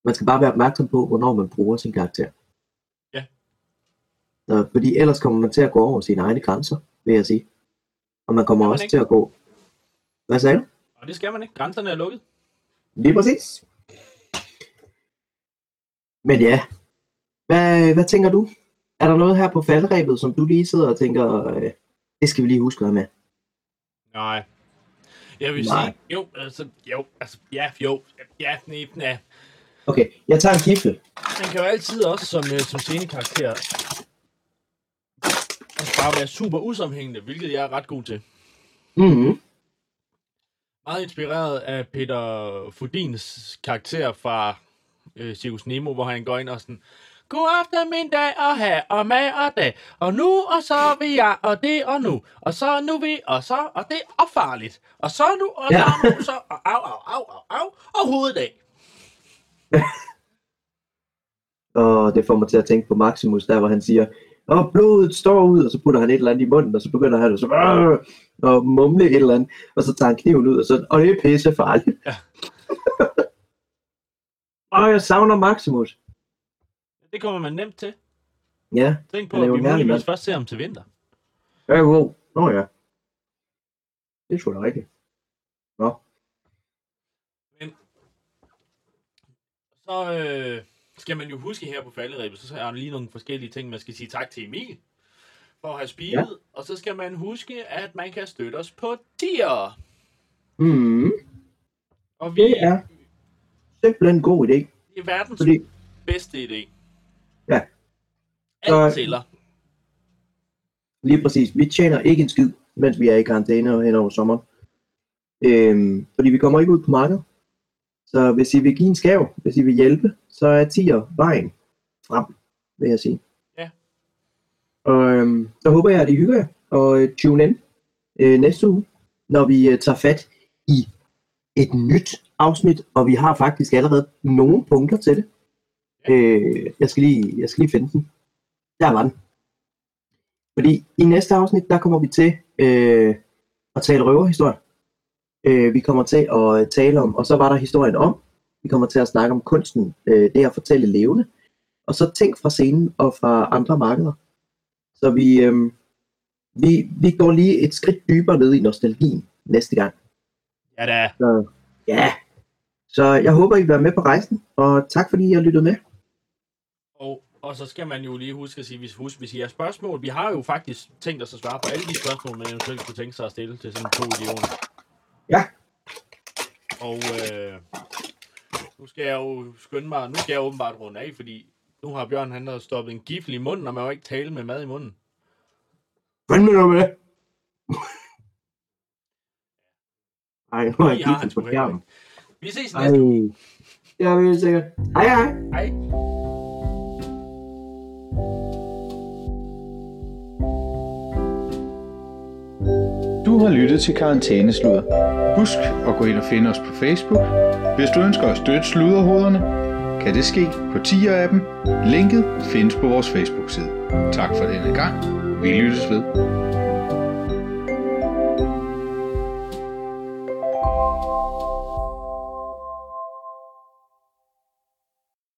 Man skal bare være opmærksom på, hvornår man bruger sin karakter. Så, fordi ellers kommer man til at gå over sine egne grænser, vil jeg sige. Og man kommer man også ikke? til at gå... Hvad sagde du? Og det skal man ikke. Grænserne er lukket. Lige præcis. Men ja, hvad, hvad tænker du? Er der noget her på faldrebet, som du lige sidder og tænker, øh, det skal vi lige huske at med? Nej. Jeg vil Nej. sige, jo, altså, jo, altså, ja, jo, ja, nej, ja. Okay, jeg tager en kifle. Man kan jo altid også som, øh, som scenekarakter også bare være super usammenhængende, hvilket jeg er ret god til. Mm-hmm. Meget inspireret af Peter Fudins karakter fra øh, Circus Nemo, hvor han går ind og sådan, God aften min dag og her og med og dag, og nu og så vil jeg og det og nu, og så nu vi og så og det og farligt, og så nu og Ja. så nu så og au au au au au og hoveddag. Og det får mig til at tænke på Maximus, der hvor han siger, og blodet står ud, og så putter han et eller andet i munden, og så begynder han at så, "Arr!" og mumle et eller andet, og så tager han kniven ud, og så, og det er pisse farligt. Ja. og jeg savner Maximus. Det kommer man nemt til. Ja, Tænk på, at jo vi muligvis først ser ham til vinter. ja, wow. Nå ja. Det er sgu da rigtigt. Nå. Så øh, skal man jo huske her på falderæbet, så er der lige nogle forskellige ting, man skal sige tak til Emil for at have spillet. Ja. Og så skal man huske, at man kan støtte os på tier. Mm, Og vi det er simpelthen en god idé. er verdens Fordi, bedste idé. Ja. Alt Så- tæller. lige præcis, vi tjener ikke en skid, mens vi er i karantæne og hen over sommeren. Øhm, fordi vi kommer ikke ud på markedet. Så hvis I vil give en skav, hvis I vil hjælpe, så er 10'er vejen frem, vil jeg sige. Ja. Og øhm, så håber jeg, at I hygger jer og øh, tune ind øh, næste uge, når vi øh, tager fat i et nyt afsnit, og vi har faktisk allerede nogle punkter til det. Øh, jeg, skal lige, jeg skal lige finde den. Der var den. Fordi i næste afsnit, der kommer vi til øh, at tale røverhistorie. Øh, vi kommer til at øh, tale om, og så var der historien om, vi kommer til at snakke om kunsten, øh, det at fortælle levende, og så ting fra scenen og fra andre markeder. Så vi, øh, vi, vi går lige et skridt dybere ned i nostalgien næste gang. Ja da. Så, ja, så jeg håber, I vil være med på rejsen, og tak fordi I har lyttet med. Og, og så skal man jo lige huske at sige, hvis, husk, hvis I har spørgsmål, vi har jo faktisk tænkt os at svare på alle de spørgsmål, man eventuelt kunne tænke sig at stille til sådan to idioter. Ja. Og øh, nu skal jeg jo skynde mig, nu skal jeg åbenbart runde af, fordi nu har Bjørn han har stoppet en gifle i munden, og man må ikke tale med mad i munden. Hvad med med? Ej, nu har jeg hans på skærmen. Vi ses næste uge. det er vi sikkert. Hej hej. Hej. Du har lyttet til Karantænesludder. Husk at gå ind og finde os på Facebook. Hvis du ønsker at støtte sludderhoderne, kan det ske på 10 af dem. Linket findes på vores Facebook-side. Tak for denne gang. Vi lyttes ved.